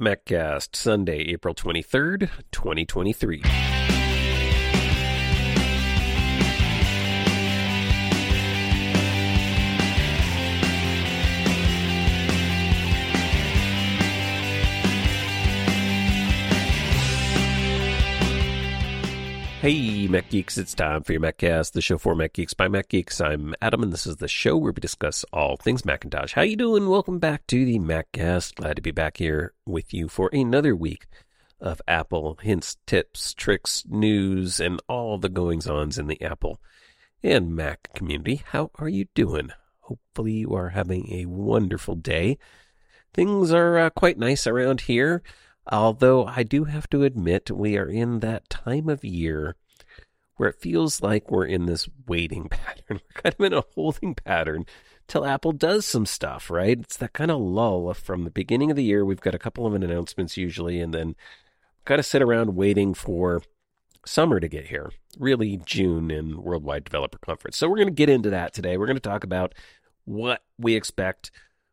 MacCast, Sunday, April 23rd, 2023. Hey, Mac Geeks, it's time for your MacCast, the show for Mac Geeks by Mac Geeks. I'm Adam, and this is the show where we discuss all things Macintosh. How you doing? Welcome back to the MacCast. Glad to be back here with you for another week of Apple hints, tips, tricks, news, and all the goings-ons in the Apple and Mac community. How are you doing? Hopefully you are having a wonderful day. Things are uh, quite nice around here. Although I do have to admit, we are in that time of year where it feels like we're in this waiting pattern. We're kind of in a holding pattern till Apple does some stuff, right? It's that kind of lull from the beginning of the year. We've got a couple of announcements usually, and then kind of sit around waiting for summer to get here, really June in Worldwide Developer Conference. So we're going to get into that today. We're going to talk about what we expect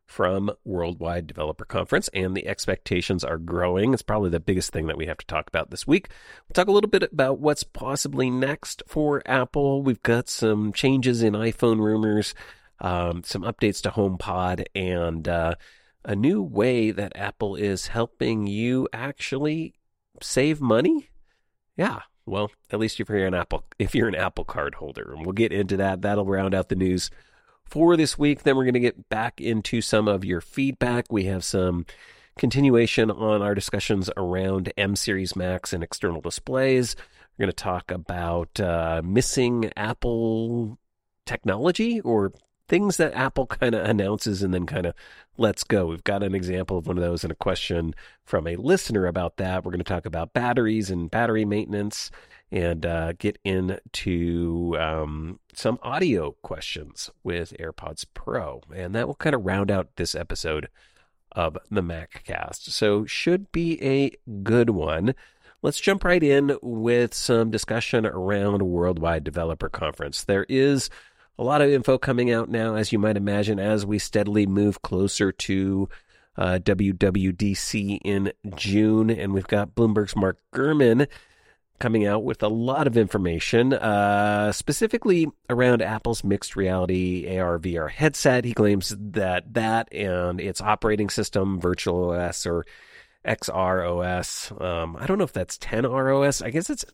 from Worldwide Developer Conference, and the expectations are growing. It's probably the biggest thing that we have to talk about this week. We'll talk a little bit about what's possibly next for Apple. We've got some changes in iPhone rumors, um, some updates to HomePod, and uh, a new way that Apple is helping you actually save money. Yeah, well, at least if you're an Apple if you're an Apple card holder, and we'll get into that. That'll round out the news for this week. Then we're going to get back into some of your feedback. We have some continuation on our discussions around M Series Macs and external displays. We're going to talk about uh, missing Apple technology or things that Apple kind of announces and then kind of lets go. We've got an example of one of those and a question from a listener about that. We're going to talk about batteries and battery maintenance and uh, get into um, some audio questions with AirPods Pro. And that will kind of round out this episode of the MacCast. So, should be a good one. Let's jump right in with some discussion around Worldwide Developer Conference. There is a lot of info coming out now, as you might imagine, as we steadily move closer to uh, WWDC in June. And we've got Bloomberg's Mark Gurman coming out with a lot of information, uh, specifically around Apple's mixed reality AR VR headset. He claims that that and its operating system, Virtual OS or XR um, I don't know if that's 10R OS. I guess it's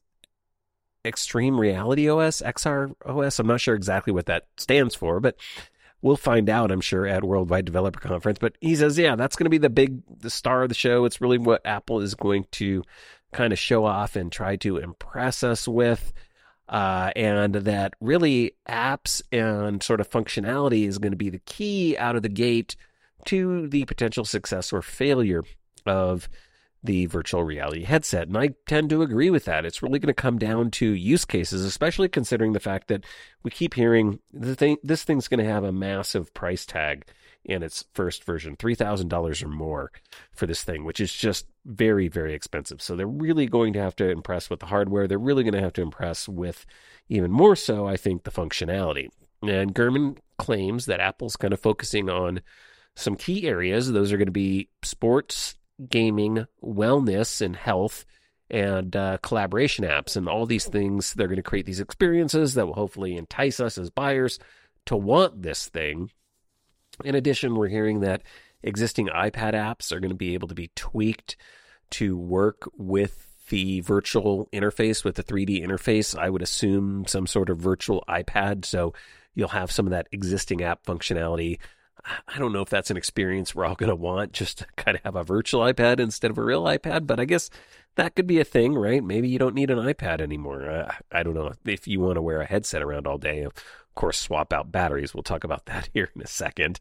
Extreme Reality OS, XR OS. I'm not sure exactly what that stands for, but we'll find out, I'm sure, at Worldwide Developer Conference. But he says, yeah, that's going to be the big, the star of the show. It's really what Apple is going to kind of show off and try to impress us with. Uh, and that really apps and sort of functionality is going to be the key out of the gate to the potential success or failure of the virtual reality headset. And I tend to agree with that. It's really going to come down to use cases, especially considering the fact that we keep hearing the thing, this thing's going to have a massive price tag in its first version, $3,000 or more for this thing, which is just very, very expensive. So they're really going to have to impress with the hardware. They're really going to have to impress with even more so, I think, the functionality. And Gurman claims that Apple's kind of focusing on some key areas. Those are going to be sports, gaming, wellness, and health, and uh, collaboration apps. And all these things, they're going to create these experiences that will hopefully entice us as buyers to want this thing in addition, we're hearing that existing iPad apps are going to be able to be tweaked to work with the virtual interface, with the 3D interface. I would assume some sort of virtual iPad. So you'll have some of that existing app functionality. I don't know if that's an experience we're all going to want just to kind of have a virtual iPad instead of a real iPad, but I guess that could be a thing, right? Maybe you don't need an iPad anymore. I, I don't know if you want to wear a headset around all day of course, swap out batteries. We'll talk about that here in a second.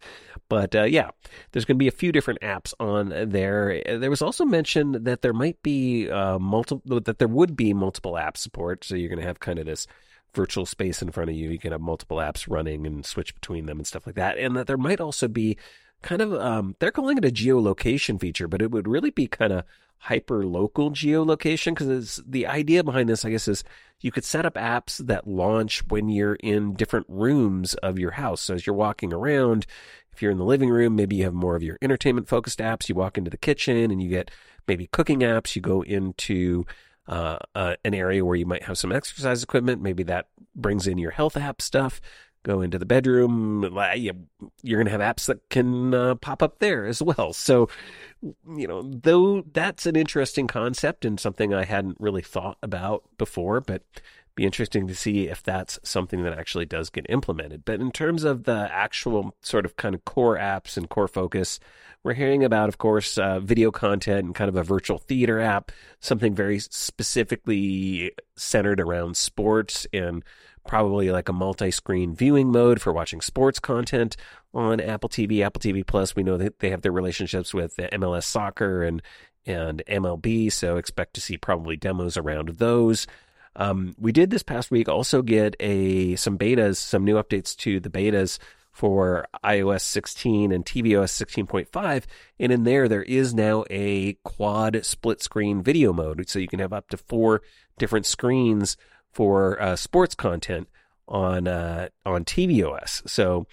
But uh, yeah, there's going to be a few different apps on there. There was also mentioned that there might be uh, multiple, that there would be multiple app support. So you're going to have kind of this virtual space in front of you. You can have multiple apps running and switch between them and stuff like that. And that there might also be kind of, um, they're calling it a geolocation feature, but it would really be kind of hyper local geolocation because the idea behind this, I guess, is you could set up apps that launch when you're in different rooms of your house. So as you're walking around, if you're in the living room, maybe you have more of your entertainment focused apps. You walk into the kitchen and you get maybe cooking apps. You go into uh, uh, an area where you might have some exercise equipment. Maybe that brings in your health app stuff. Go into the bedroom. You're going to have apps that can uh, pop up there as well. So, you know, though that's an interesting concept and something I hadn't really thought about before, but be interesting to see if that's something that actually does get implemented. But in terms of the actual sort of kind of core apps and core focus, we're hearing about, of course, uh, video content and kind of a virtual theater app, something very specifically centered around sports and probably like a multi-screen viewing mode for watching sports content on Apple TV, Apple TV Plus. We know that they have their relationships with MLS Soccer and and MLB, so expect to see probably demos around those. Um, we did this past week also get a some betas, some new updates to the betas for iOS 16 and tvOS 16.5. And in there, there is now a quad split screen video mode. So you can have up to four different screens for uh, sports content on, uh, on tvOS. So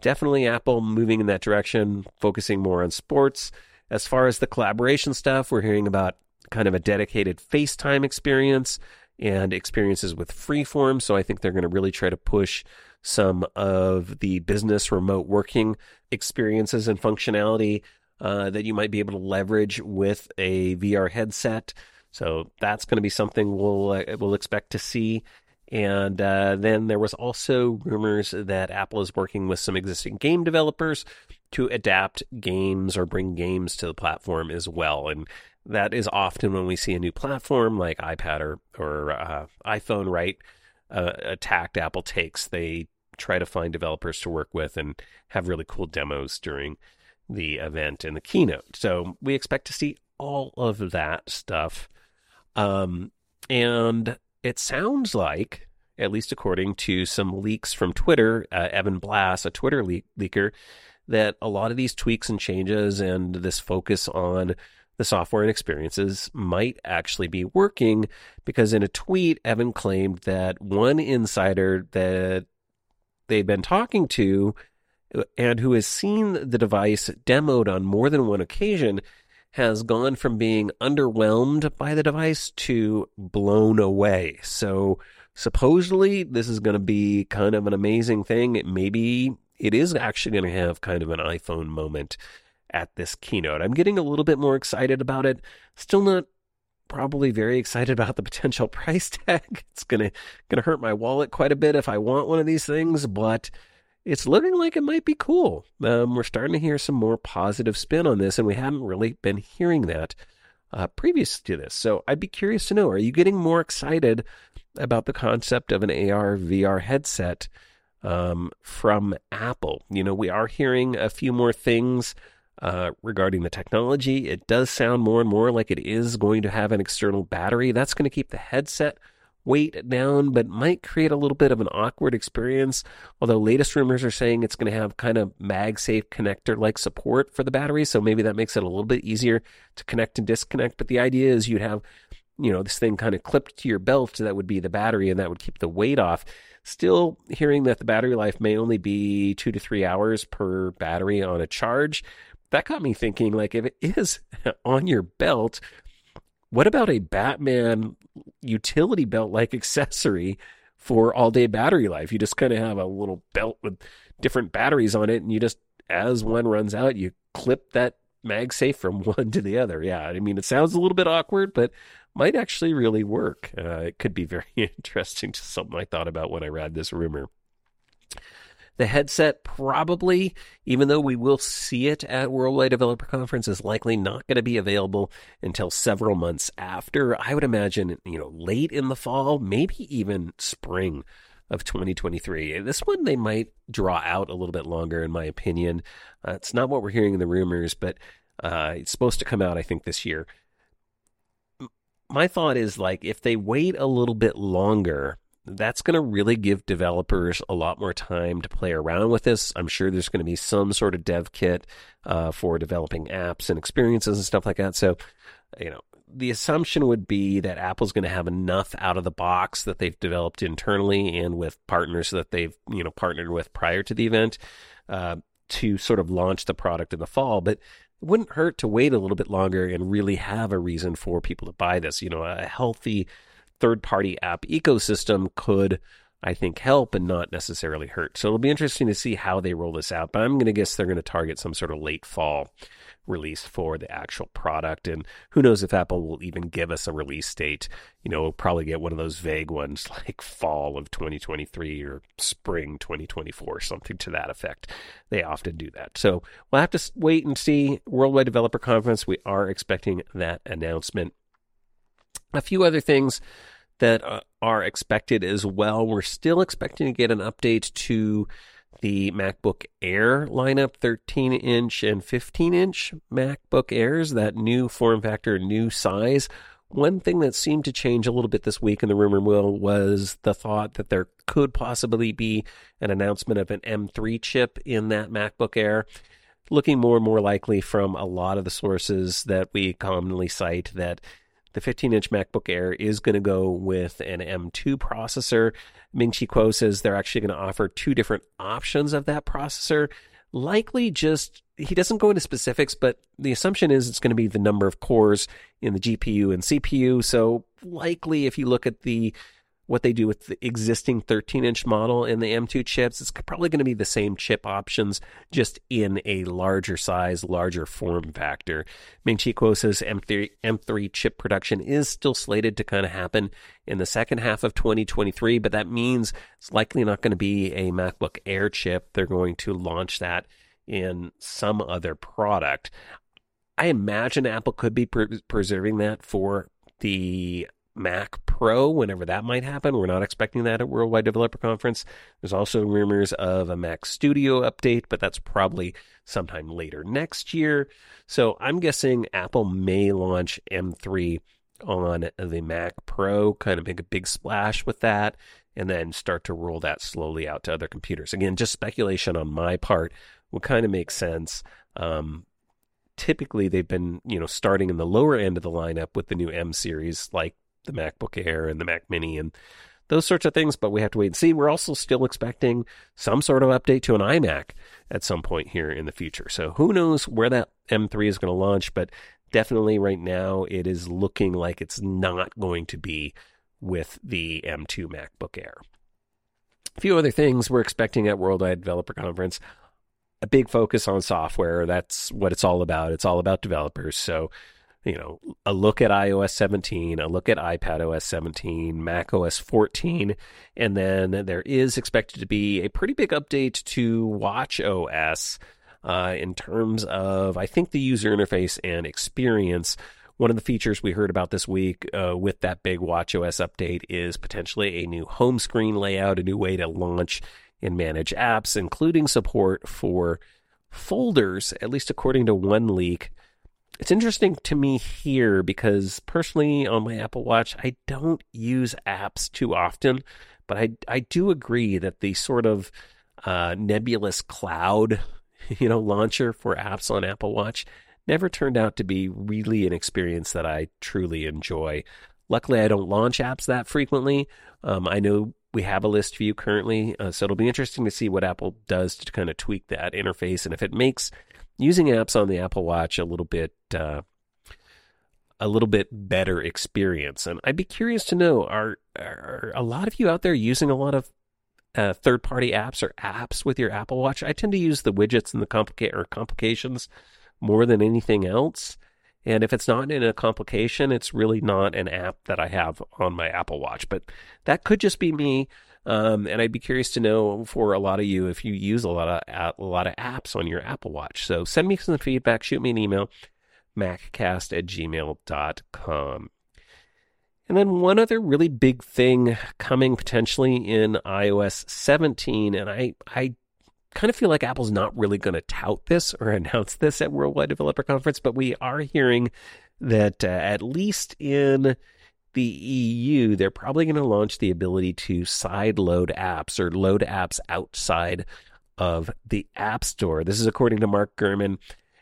definitely Apple moving in that direction, focusing more on sports. As far as the collaboration stuff, we're hearing about kind of a dedicated FaceTime experience and experiences with Freeform. So I think they're going to really try to push some of the business remote working experiences and functionality uh, that you might be able to leverage with a VR headset. So that's going to be something we'll uh, we'll expect to see. And uh, then there was also rumors that Apple is working with some existing game developers to adapt games or bring games to the platform as well. And that is often when we see a new platform like iPad or or uh, iPhone, right? Uh, attacked Apple takes. They try to find developers to work with and have really cool demos during the event and the keynote. So we expect to see all of that stuff. Um, and it sounds like, at least according to some leaks from Twitter, uh, Evan Blass, a Twitter le- leaker, that a lot of these tweaks and changes and this focus on the software and experiences might actually be working because in a tweet, Evan claimed that one insider that they've been talking to and who has seen the device demoed on more than one occasion has gone from being underwhelmed by the device to blown away. So supposedly this is going to be kind of an amazing thing. Maybe it is actually going to have kind of an iPhone moment at this keynote. I'm getting a little bit more excited about it. Still not probably very excited about the potential price tag. It's gonna gonna hurt my wallet quite a bit if I want one of these things, but it's looking like it might be cool. Um, we're starting to hear some more positive spin on this, and we haven't really been hearing that uh, previous to this. So I'd be curious to know: Are you getting more excited about the concept of an AR VR headset um, from Apple? You know, we are hearing a few more things uh, regarding the technology. It does sound more and more like it is going to have an external battery. That's going to keep the headset weight down, but might create a little bit of an awkward experience. Although latest rumors are saying it's going to have kind of MagSafe connector like support for the battery, so maybe that makes it a little bit easier to connect and disconnect. But the idea is you'd have, you know, this thing kind of clipped to your belt that would be the battery, and that would keep the weight off. Still hearing that the battery life may only be two to three hours per battery on a charge, that got me thinking like if it is on your belt what about a batman utility belt like accessory for all day battery life? You just kind of have a little belt with different batteries on it and you just as one runs out you clip that MagSafe from one to the other. Yeah i mean it sounds a little bit awkward but might actually really work. Uh, it could be very interesting to something i thought about when i read this rumor the headset probably, even though we will see it at Worldwide Developer Conference, is likely not going to be available until several months after. I would imagine, you know, late in the fall, maybe even spring of 2023. This one they might draw out a little bit longer, in my opinion. Uh, it's not what we're hearing in the rumors, but uh, it's supposed to come out, I think, this year. My thought is like if they wait a little bit longer, that's going to really give developers a lot more time to play around with this. I'm sure there's going to be some sort of dev kit uh, for developing apps and experiences and stuff like that. So, you know, the assumption would be that Apple's going to have enough out of the box that they've developed internally and with partners that they've you know partnered with prior to the event. Uh, to sort of launch the product in the fall, but it wouldn't hurt to wait a little bit longer and really have a reason for people to buy this. You know, a healthy third party app ecosystem could I think help and not necessarily hurt. So it'll be interesting to see how they roll this out. But I'm going to guess they're going to target some sort of late fall release for the actual product. And who knows if Apple will even give us a release date. You know, we'll probably get one of those vague ones like fall of 2023 or spring 2024, something to that effect. They often do that. So we'll have to wait and see. Worldwide Developer Conference, we are expecting that announcement. A few other things that uh, are expected as well. We're still expecting to get an update to the MacBook Air lineup 13 inch and 15 inch MacBook Airs, that new form factor, new size. One thing that seemed to change a little bit this week in the rumor mill was the thought that there could possibly be an announcement of an M3 chip in that MacBook Air. Looking more and more likely from a lot of the sources that we commonly cite that the 15 inch MacBook Air is going to go with an M2 processor. Ming Chi Kuo says they're actually going to offer two different options of that processor. Likely just, he doesn't go into specifics, but the assumption is it's going to be the number of cores in the GPU and CPU. So likely if you look at the what they do with the existing 13 inch model in the M2 chips. It's probably going to be the same chip options, just in a larger size, larger form factor. Ming Chi Kuo says M3, M3 chip production is still slated to kind of happen in the second half of 2023, but that means it's likely not going to be a MacBook Air chip. They're going to launch that in some other product. I imagine Apple could be pre- preserving that for the Mac Pro whenever that might happen. We're not expecting that at Worldwide Developer Conference. There's also rumors of a Mac Studio update, but that's probably sometime later next year. So I'm guessing Apple may launch M3 on the Mac Pro, kind of make a big splash with that, and then start to roll that slowly out to other computers. Again, just speculation on my part would kind of make sense. Um, typically they've been you know starting in the lower end of the lineup with the new M series like the MacBook Air and the Mac Mini and those sorts of things, but we have to wait and see. We're also still expecting some sort of update to an iMac at some point here in the future. So who knows where that M3 is going to launch, but definitely right now it is looking like it's not going to be with the M2 MacBook Air. A few other things we're expecting at Worldwide Developer Conference. A big focus on software. That's what it's all about. It's all about developers. So you know, a look at iOS 17, a look at iPad OS 17, Mac OS 14, and then there is expected to be a pretty big update to Watch OS uh, in terms of, I think, the user interface and experience. One of the features we heard about this week uh, with that big Watch OS update is potentially a new home screen layout, a new way to launch and manage apps, including support for folders, at least according to one leak it's interesting to me here because personally on my Apple Watch, I don't use apps too often, but I I do agree that the sort of uh, nebulous cloud, you know, launcher for apps on Apple Watch never turned out to be really an experience that I truly enjoy. Luckily, I don't launch apps that frequently. Um, I know we have a list view currently, uh, so it'll be interesting to see what Apple does to kind of tweak that interface and if it makes using apps on the Apple Watch a little bit uh, a little bit better experience. And I'd be curious to know are are a lot of you out there using a lot of uh, third party apps or apps with your Apple Watch? I tend to use the widgets and the complicate or complications more than anything else. And if it's not in a complication, it's really not an app that I have on my Apple Watch. But that could just be me. Um, and I'd be curious to know for a lot of you if you use a lot of a lot of apps on your Apple Watch. So send me some feedback, shoot me an email, maccast at gmail.com. And then one other really big thing coming potentially in iOS 17, and I, I kind of feel like Apple's not really going to tout this or announce this at Worldwide Developer Conference, but we are hearing that uh, at least in the EU, they're probably going to launch the ability to side load apps or load apps outside of the App Store. This is according to Mark Gurman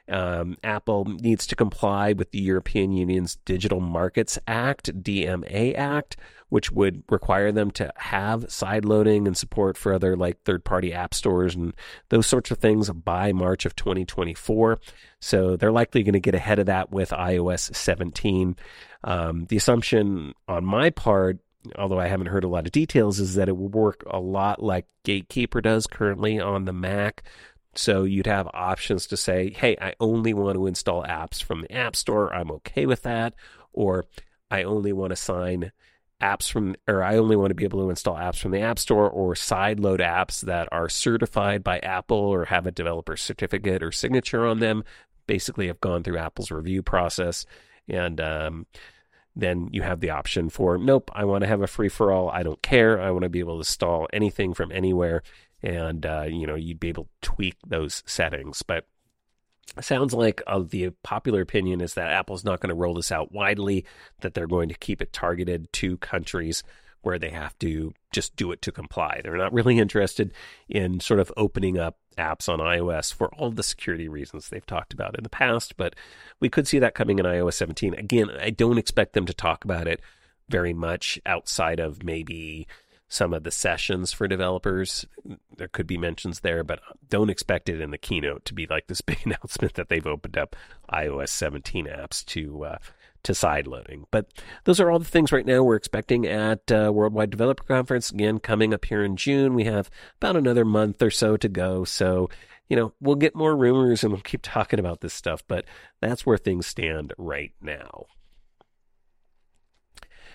Um, Apple needs to comply with the European Union's Digital Markets Act, DMA Act, which would require them to have side loading and support for other like third party app stores and those sorts of things by March of 2024. So they're likely going to get ahead of that with iOS 17. Um, the assumption on my part although I haven't heard a lot of details, is that it will work a lot like Gatekeeper does currently on the Mac, so you'd have options to say, hey, I only want to install apps from the App Store. I'm okay with that. Or I only want to sign apps from, or I only want to be able to install apps from the App Store or sideload apps that are certified by Apple or have a developer certificate or signature on them. Basically, have gone through Apple's review process. And, um, then you have the option for nope, I want to have a free for all. I don't care. I want to be able to stall anything from anywhere and uh, you know you'd be able to tweak those settings. But sounds like uh, the popular opinion is that Apple's not going to roll this out widely; that they're going to keep it targeted to countries where they have to just do it to comply. They're not really interested in sort of opening up apps on iOS for all the security reasons they've talked about in the past, but we could see that coming in iOS 17. Again, I don't expect them to talk about it very much outside of maybe some of the sessions for developers. There could be mentions there, but don't expect it in the keynote to be like this big announcement that they've opened up iOS 17 apps to uh, to side loading. But those are all the things right now we're expecting at uh, Worldwide Developer Conference. Again, coming up here in June. We have about another month or so to go. So, you know, we'll get more rumors and we'll keep talking about this stuff, but that's where things stand right now.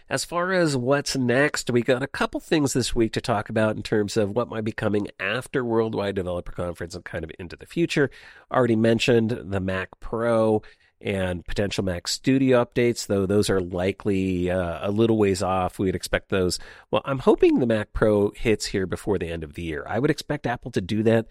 As far as what's next, we got a couple things this week to talk about in terms of what might be coming after Worldwide Developer Conference and kind of into the future. Already mentioned the Mac Pro and potential Mac Studio updates, though those are likely uh, a little ways off. We'd expect those. Well, I'm hoping the Mac Pro hits here before the end of the year. I would expect Apple to do that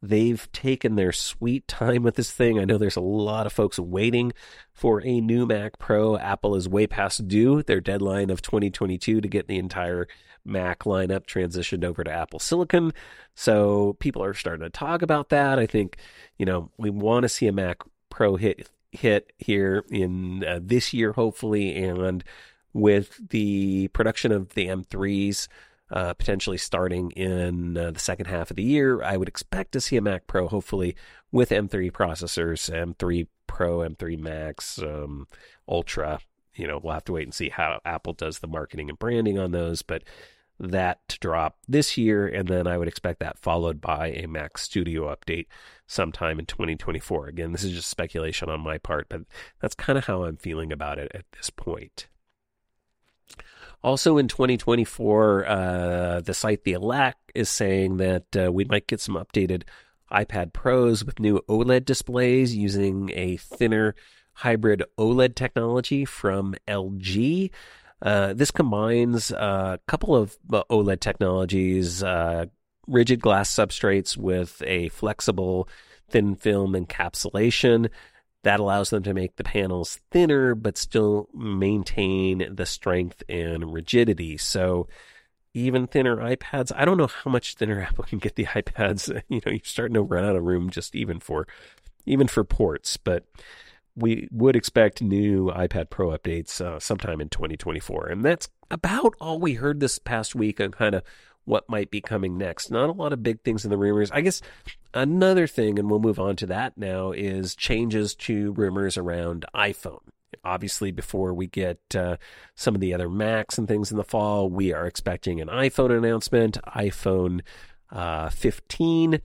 They've taken their sweet time with this thing. I know there's a lot of folks waiting for a new Mac Pro. Apple is way past due, their deadline of 2022 to get the entire Mac lineup transitioned over to Apple Silicon. So people are starting to talk about that. I think, you know, we want to see a Mac Pro hit hit here in uh, this year hopefully and with the production of the M3s uh, potentially starting in uh, the second half of the year. I would expect to see a Mac Pro, hopefully with M3 processors, M3 Pro, M3 Max, um, Ultra. You know, we'll have to wait and see how Apple does the marketing and branding on those, but that to drop this year, and then I would expect that followed by a Mac Studio update sometime in 2024. Again, this is just speculation on my part, but that's kind of how I'm feeling about it at this point. Also in 2024, uh, the site The Elec is saying that uh, we might get some updated iPad Pros with new OLED displays using a thinner hybrid OLED technology from LG. Uh, this combines a couple of uh, OLED technologies, uh, rigid glass substrates with a flexible thin film encapsulation that allows them to make the panels thinner, but still maintain the strength and rigidity. So even thinner iPads, I don't know how much thinner Apple can get the iPads. You know, you're starting to run out of room just even for even for ports, but we would expect new iPad Pro updates uh, sometime in 2024. And that's about all we heard this past week on kind of what might be coming next. Not a lot of big things in the rumors. I guess another thing, and we'll move on to that now, is changes to rumors around iPhone. Obviously, before we get uh, some of the other Macs and things in the fall, we are expecting an iPhone announcement, iPhone uh, 15.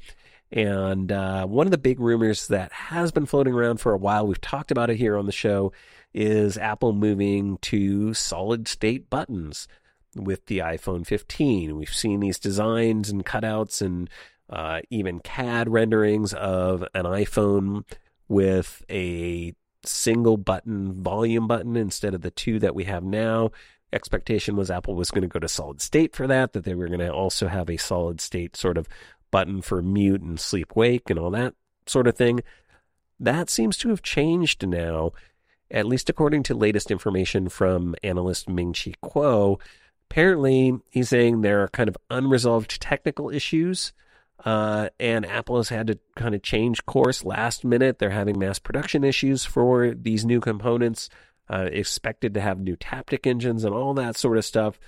And uh, one of the big rumors that has been floating around for a while, we've talked about it here on the show, is Apple moving to solid state buttons with the iPhone 15. We've seen these designs and cutouts and uh, even CAD renderings of an iPhone with a single button volume button instead of the two that we have now. Expectation was Apple was going to go to solid state for that, that they were going to also have a solid state sort of button for mute and sleep wake and all that sort of thing. That seems to have changed now, at least according to latest information from analyst Ming Chi Kuo apparently he's saying there are kind of unresolved technical issues Uh, and Apple has had to kind of change course last minute. They're having mass production issues for these new components, uh, expected to have new Taptic engines and all that sort of stuff.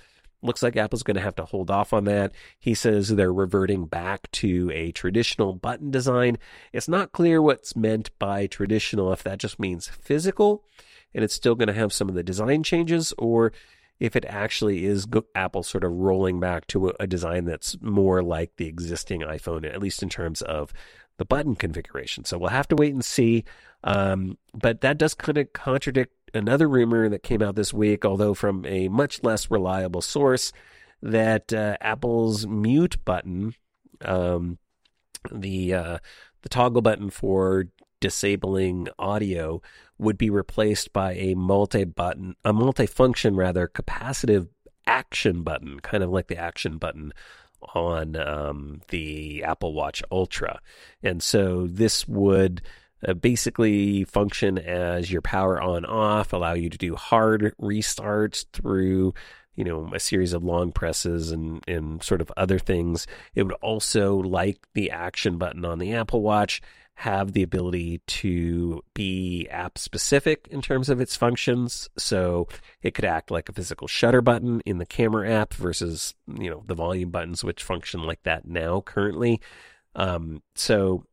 Looks like Apple's going to have to hold off on that. He says they're reverting back to a traditional button design. It's not clear what's meant by traditional, if that just means physical and it's still going to have some of the design changes, or if it actually is Apple sort of rolling back to a design that's more like the existing iPhone, at least in terms of the button configuration. So we'll have to wait and see. Um, but that does kind of contradict another rumor that came out this week, although from a much less reliable source, that uh, Apple's mute button, um, the uh, the toggle button for disabling audio, would be replaced by a multi button, a multi-function rather capacitive action button, kind of like the action button on um, the Apple Watch Ultra. And so this would uh, basically function as your power on off, allow you to do hard restarts through you know a series of long presses and and sort of other things. It would also like the action button on the Apple Watch have the ability to be app specific in terms of its functions. So it could act like a physical shutter button in the camera app versus, you know, the volume buttons, which function like that now currently. Um, so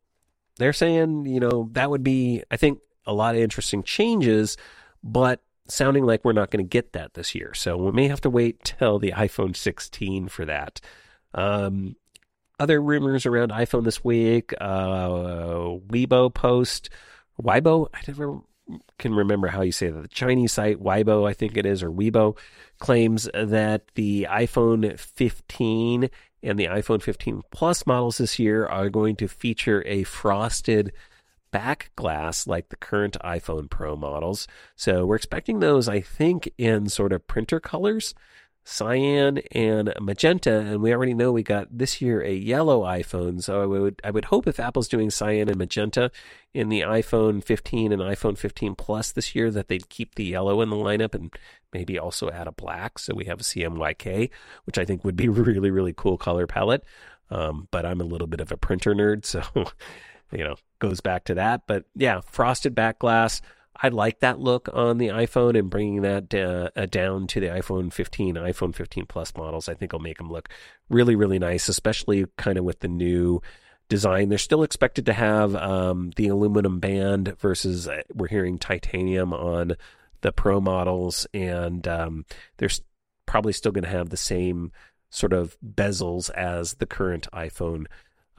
they're saying, you know, that would be, I think, a lot of interesting changes, but sounding like we're not going to get that this year. So we may have to wait till the iPhone 16 for that. Um, other rumors around iPhone this week. Uh, Weibo post, Weibo. I never can remember how you say that. The Chinese site Weibo, I think it is, or Weibo, claims that the iPhone 15 and the iPhone 15 Plus models this year are going to feature a frosted back glass like the current iPhone Pro models. So we're expecting those, I think, in sort of printer colors cyan and magenta and we already know we got this year a yellow iphone. So i would i would hope if apple's doing cyan and magenta in the iphone 15 and iphone 15 plus this year that they'd keep the yellow in the lineup and maybe also add a black. So we have a cmyk which i think would be really really cool color palette. Um, but i'm a little bit of a printer nerd so you know goes back to that. But yeah frosted back glass I like that look on the iPhone and bringing that uh, down to the iPhone 15, iPhone 15 Plus models. I think will make them look really, really nice, especially kind of with the new design. They're still expected to have um, the aluminum band versus uh, we're hearing titanium on the Pro models, and um, they're probably still going to have the same sort of bezels as the current iPhone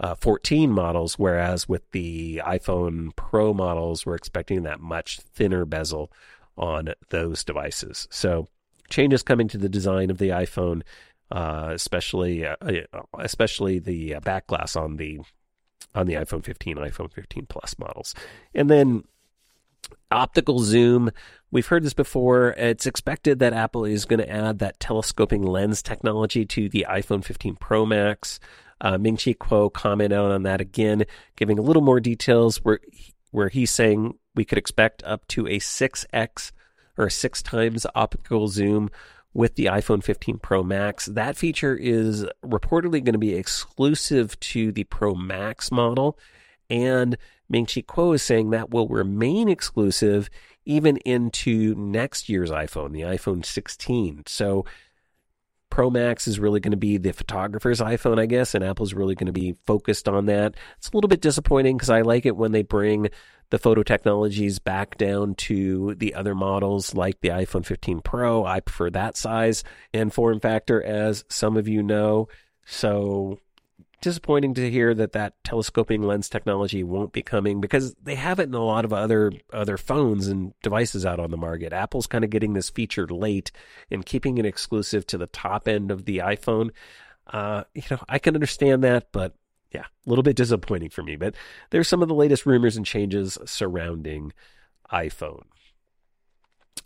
uh, 14 models, whereas with the iPhone Pro models, we're expecting that much thinner bezel on those devices. So changes coming to the design of the iPhone, uh, especially uh, uh especially the uh, back glass on the on the iPhone 15, iPhone 15 Plus models, and then optical zoom. We've heard this before. It's expected that Apple is going to add that telescoping lens technology to the iPhone 15 Pro Max. Uh, Ming Chi Kuo commented on that again, giving a little more details where where he's saying we could expect up to a 6x or 6 times optical zoom with the iPhone 15 Pro Max. That feature is reportedly going to be exclusive to the Pro Max model. And Ming Chi Kuo is saying that will remain exclusive even into next year's iPhone, the iPhone 16. So Pro Max is really going to be the photographer's iPhone, I guess, and Apple's really going to be focused on that. It's a little bit disappointing because I like it when they bring the photo technologies back down to the other models like the iPhone 15 Pro. I prefer that size and form factor, as some of you know. So disappointing to hear that that telescoping lens technology won't be coming because they have it in a lot of other other phones and devices out on the market. Apple's kind of getting this feature late and keeping it exclusive to the top end of the iPhone. Uh, you know, I can understand that, but yeah, a little bit disappointing for me. But there's some of the latest rumors and changes surrounding iPhone.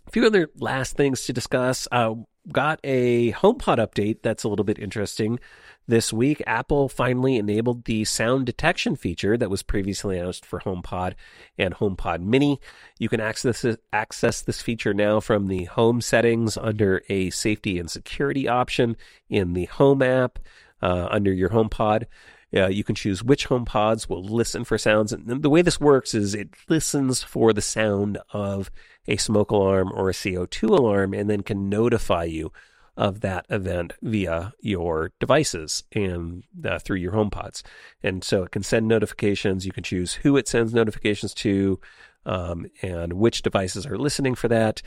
A few other last things to discuss. Uh, got a HomePod update that's a little bit interesting. This week, Apple finally enabled the sound detection feature that was previously announced for HomePod and HomePod Mini. You can access access this feature now from the home settings under a safety and security option in the Home app uh, under your HomePod. Uh, you can choose which HomePods will listen for sounds. And the way this works is it listens for the sound of a smoke alarm or a CO2 alarm and then can notify you of that event via your devices and uh, through your HomePods. And so it can send notifications. You can choose who it sends notifications to um, and which devices are listening for that.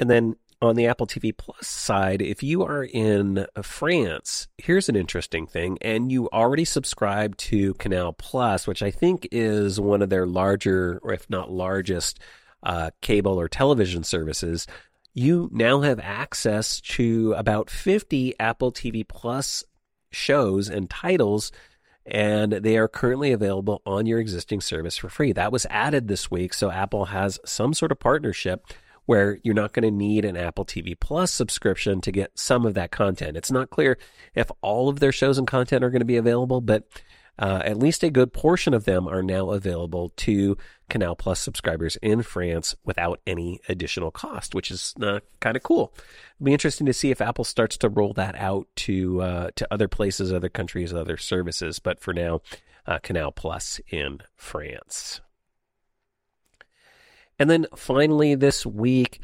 And then on the Apple TV Plus side, if you are in France, here's an interesting thing, and you already subscribe to Canal Plus, which I think is one of their larger, or if not largest, uh, cable or television services. You now have access to about 50 Apple TV Plus shows and titles, and they are currently available on your existing service for free. That was added this week, so Apple has some sort of partnership where you're not going to need an Apple TV Plus subscription to get some of that content. It's not clear if all of their shows and content are going to be available, but uh, at least a good portion of them are now available to Canal Plus subscribers in France without any additional cost, which is uh, kind of cool. It'll be interesting to see if Apple starts to roll that out to uh, to other places, other countries, other services. But for now, uh, Canal Plus in France. And then finally, this week,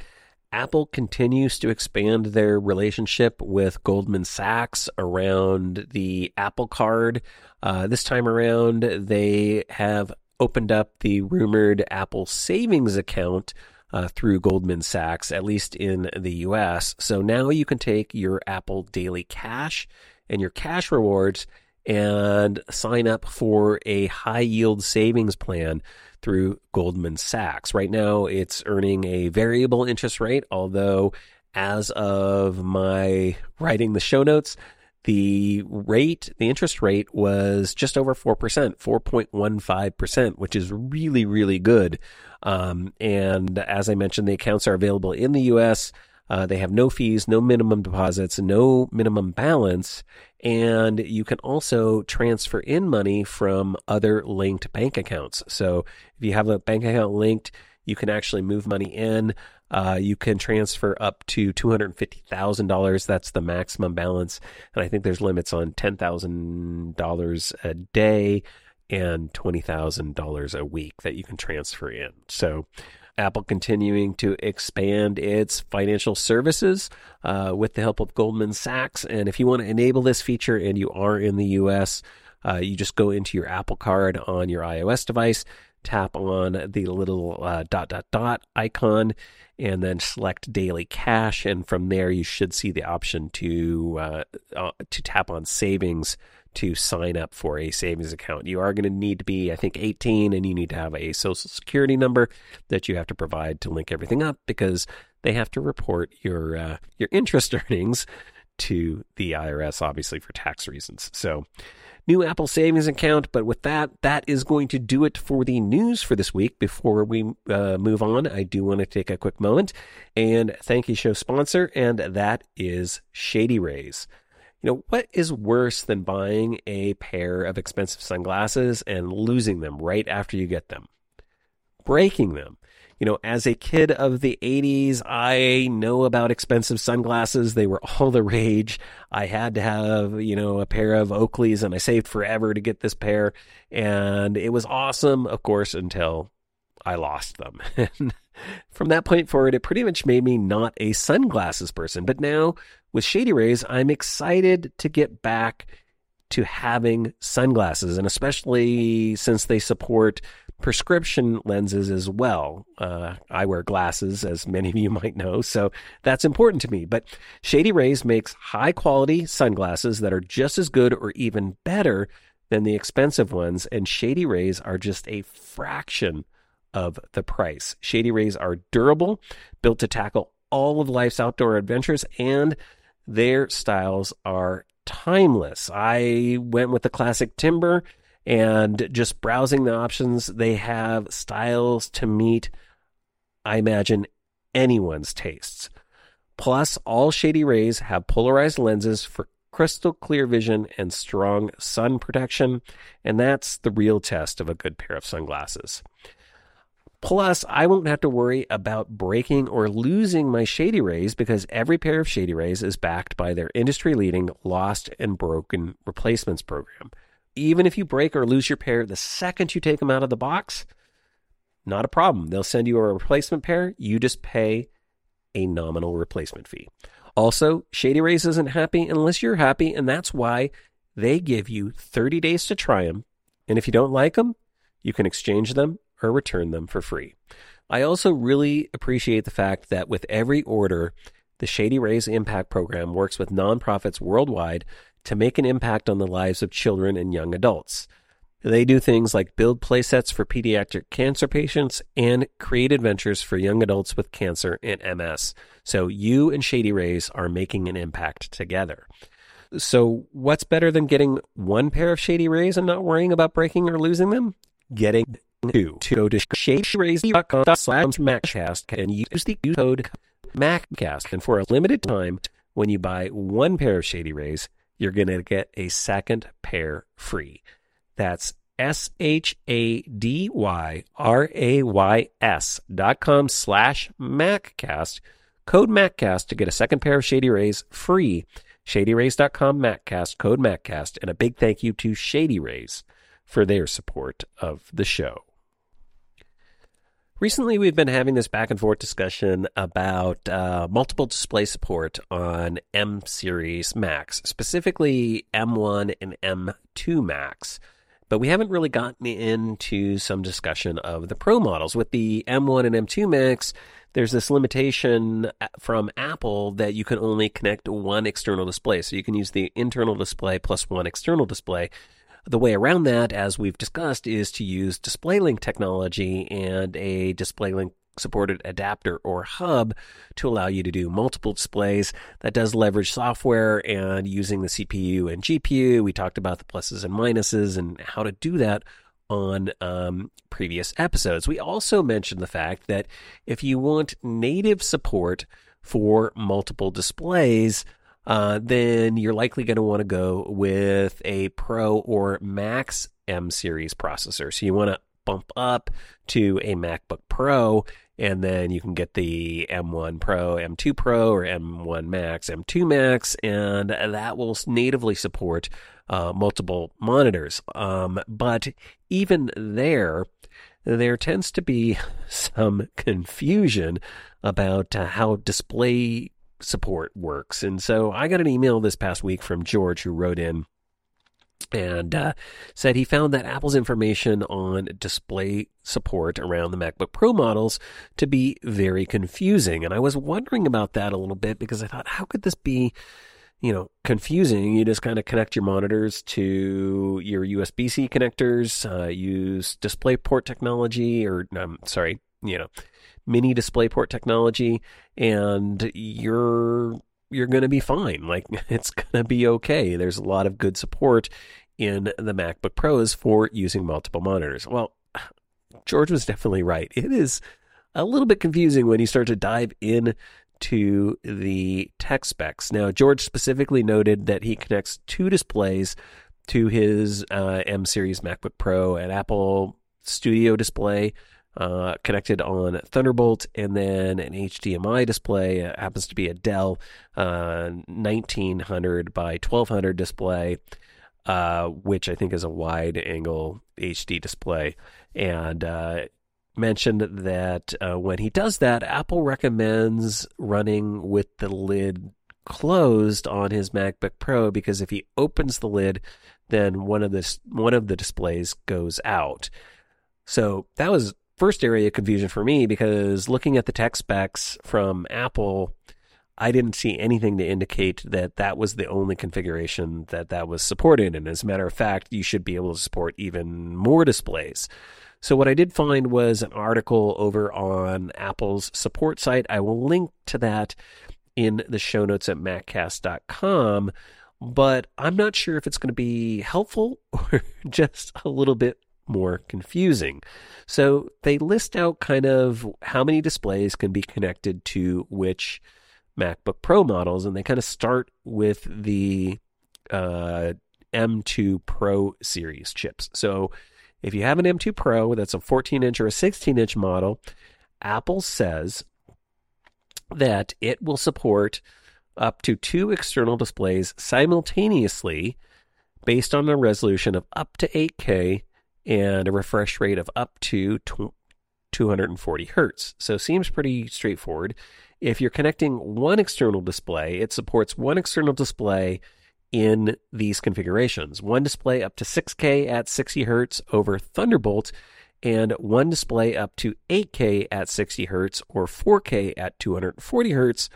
Apple continues to expand their relationship with Goldman Sachs around the Apple Card. Uh, this time around, they have opened up the rumored Apple savings account uh, through Goldman Sachs, at least in the US. So now you can take your Apple Daily Cash and your cash rewards and sign up for a high yield savings plan through Goldman Sachs. Right now, it's earning a variable interest rate, although as of my writing the show notes, the rate, the interest rate was just over 4%, 4.15%, which is really, really good. Um, and as I mentioned, the accounts are available in the US. Uh, they have no fees, no minimum deposits, no minimum balance, and you can also transfer in money from other linked bank accounts. So if you have a bank account linked, you can actually move money in. Uh, you can transfer up to $250,000. That's the maximum balance. And I think there's limits on $10,000 a day and $20,000 a week that you can transfer in. So Apple continuing to expand its financial services uh, with the help of Goldman Sachs. And if you want to enable this feature and you are in the US, uh, you just go into your Apple Card on your iOS device, tap on the little uh, dot dot dot icon, and then select Daily Cash. And from there, you should see the option to uh, uh, to tap on Savings to sign up for a savings account. You are going to need to be, I think, 18 and you need to have a social security number that you have to provide to link everything up because they have to report your uh, your interest earnings to the IRS, obviously for tax reasons. So, new Apple savings account. But with that, that is going to do it for the news for this week. Before we uh, move on, I do want to take a quick moment and thank you, show sponsor, and that is Shady Rays. You know, what is worse than buying a pair of expensive sunglasses and losing them right after you get them? Breaking them. You know, as a kid of the 80s, I know about expensive sunglasses. They were all the rage. I had to have, you know, a pair of Oakleys and I saved forever to get this pair. And it was awesome, of course, until I lost them. And from that point forward, it pretty much made me not a sunglasses person. But now with Shady Rays, I'm excited to get back to having sunglasses, and especially since they support prescription lenses as well. Uh, I wear glasses, as many of you might know, so that's important to me. But Shady Rays makes high quality sunglasses that are just as good or even better than the expensive ones, and Shady Rays are just a fraction of the price. Shady Rays are durable, built to tackle all of life's outdoor adventures, and their styles are timeless. I went with the classic timber and just browsing the options, they have styles to meet, I imagine, anyone's tastes. Plus, all Shady Rays have polarized lenses for crystal clear vision and strong sun protection, and that's the real test of a good pair of sunglasses. Plus, I won't have to worry about breaking or losing my Shady Rays because every pair of Shady Rays is backed by their industry leading lost and broken replacements program. even if you break or lose your pair the second you take them out of the box, not a problem. They'll send you a replacement pair. You just pay a nominal replacement fee. Also, Shady Rays isn't happy unless you're happy, and that's why they give you 30 days to try them. And if you don't like them, you can exchange them or return them for free. I also really appreciate the fact that with every order, the Shady Rays Impact Program works with nonprofits worldwide to make an impact on the lives of children and young adults. They do things like build playsets for pediatric cancer patients and create adventures for young adults with cancer and MS. So you and Shady Rays are making an impact together. So what's better than getting one pair of Shady Rays and not worrying about breaking or losing them? Getting To go to shadyrays.com slash MacCast and use the code MacCast. And for a limited time, when you buy one pair of Shady Rays, you're going to get a second pair free. That's S H A D Y R A Y S dot com slash MacCast. Code MacCast to get a second pair of Shady Rays free. ShadyRays.com MacCast, code MacCast, and a big thank you to Shady Rays for their support of the show. Recently, we've been having this back and forth discussion about uh, multiple display support on M series Macs, specifically M1 and M2 Macs. But we haven't really gotten into some discussion of the Pro models. With the M1 and M2 Macs, there's this limitation uh, from Apple that you can only connect one external display. So you can use the internal display plus one external display. The way around that, as we've discussed, is to use DisplayLink technology and a DisplayLink supported adapter or hub to allow you to do multiple displays. That does leverage software and using the CPU and GPU. We talked about the pluses and minuses and how to do that on um, previous episodes. We also mentioned the fact that if you want native support for multiple displays, uh, then you're likely going to want to go with a Pro or Max M series processor. So you want to bump up to a MacBook Pro, and then you can get the M1 Pro, M2 Pro, or M1 Max, M2 Max, and that will natively support uh, multiple monitors. Um, but even there, there tends to be some confusion about uh, how display support works. And so I got an email this past week from George who wrote in and uh, said he found that Apple's information on display support around the MacBook Pro models to be very confusing. And I was wondering about that a little bit because I thought, how could this be? You know, confusing. You just kind of connect your monitors to your USB C connectors, uh, use DisplayPort technology, or I'm um, sorry, you know, mini DisplayPort technology, and you're you're going to be fine. Like it's going to be okay. There's a lot of good support in the MacBook Pros for using multiple monitors. Well, George was definitely right. It is a little bit confusing when you start to dive in to the tech specs. Now, George specifically noted that he connects two displays to his uh, M series MacBook Pro, an Apple Studio display uh, connected on Thunderbolt, and then an HDMI display. It happens to be a Dell uh, 1900 by 1200 display, uh, which I think is a wide angle HD display. And uh, mentioned that uh, when he does that, Apple recommends running with the lid closed on his MacBook Pro because if he opens the lid, then one of the one of the displays goes out. So that was first area of confusion for me because looking at the tech specs from Apple, I didn't see anything to indicate that that was the only configuration that that was supported. And as a matter of fact, you should be able to support even more displays. So what I did find was an article over on Apple's support site. I will link to that in the show notes at maccast.com, but I'm not sure if it's going to be helpful or just a little bit more confusing. So they list out kind of how many displays can be connected to which MacBook Pro models, and they kind of start with the uh, M2 Pro series chips. So if you have an M2 Pro that's a 14 inch or a 16 inch model, Apple says that it will support up to two external displays simultaneously based on a resolution of up to 8K and a refresh rate of up to 240 hertz. So seems pretty straightforward. If you're connecting one external display, it supports one external display in these configurations. One display up to 6K at 60 hertz over Thunderbolt and one display up to 8K at 60 hertz or 4K at 240 hertz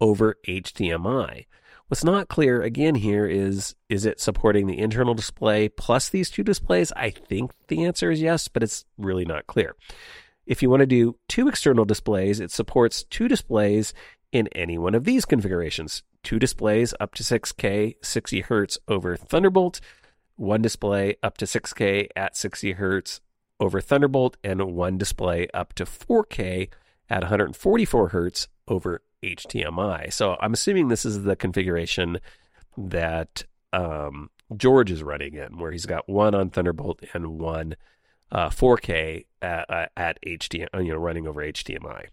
over HDMI. What's not clear again here is is it supporting the internal display plus these two displays? I think the answer is yes, but it's really not clear. If you want to do two external displays, it supports two displays in any one of these configurations. Two displays up to 6K 60 Hz over Thunderbolt, one display up to 6K at 60 Hz over Thunderbolt, and one display up to 4K at 144 Hz over HDMI. So I'm assuming this is the configuration that um, George is running in, where he's got one on Thunderbolt and one uh, 4K at, uh, at HDMI, you know, running over HDMI.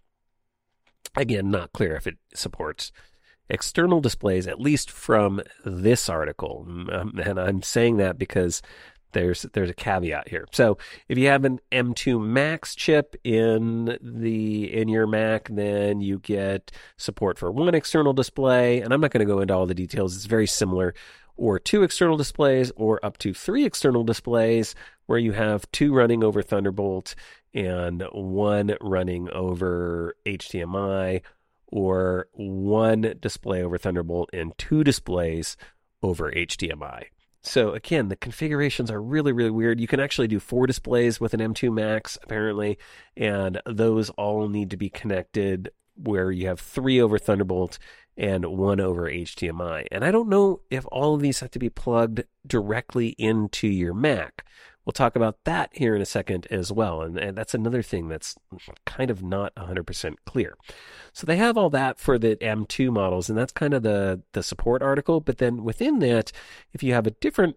Again, not clear if it supports external displays, at least from this article. Um, and I'm saying that because there's there's a caveat here. So if you have an M2 Max chip in the in your Mac, then you get support for one external display. And I'm not going to go into all the details. It's very similar. Or two external displays, or up to three external displays, where you have two running over Thunderbolt and one running over HDMI, or one display over Thunderbolt and two displays over HDMI. So again, the configurations are really, really weird. You can actually do four displays with an M2 Max, apparently, and those all need to be connected where you have three over Thunderbolt and one over HDMI. And I don't know if all of these have to be plugged directly into your Mac. We'll talk about that here in a second as well. And, and that's another thing that's kind of not 100% clear. So they have all that for the M2 models, and that's kind of the, the support article. But then within that, if you have a different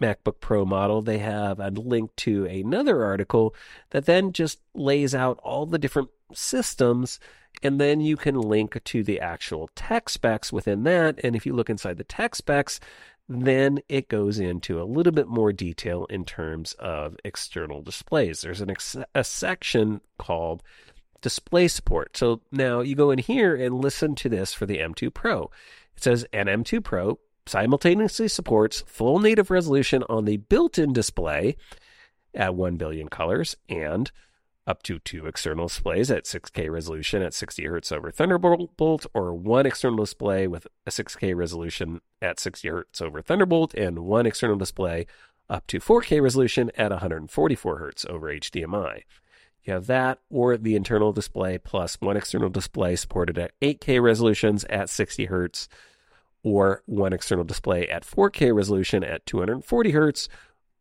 MacBook Pro model, they have a link to another article that then just lays out all the different systems and then you can link to the actual tech specs within that. And if you look inside the tech specs, then it goes into a little bit more detail in terms of external displays. There's an ex- a section called display support. So now you go in here and listen to this for the M2 Pro. It says an M2 Pro simultaneously supports full native resolution on the built-in display at 1 billion colors and up to two external displays at 6K resolution at 60 Hz over Thunderbolt, or one external display with a 6K resolution at 60 Hz over Thunderbolt, and one external display up to 4K resolution at 144 Hz over HDMI. You have that or the internal display plus one external display supported at 8K resolutions at 60 Hz, or one external display at 4K resolution at 240 Hz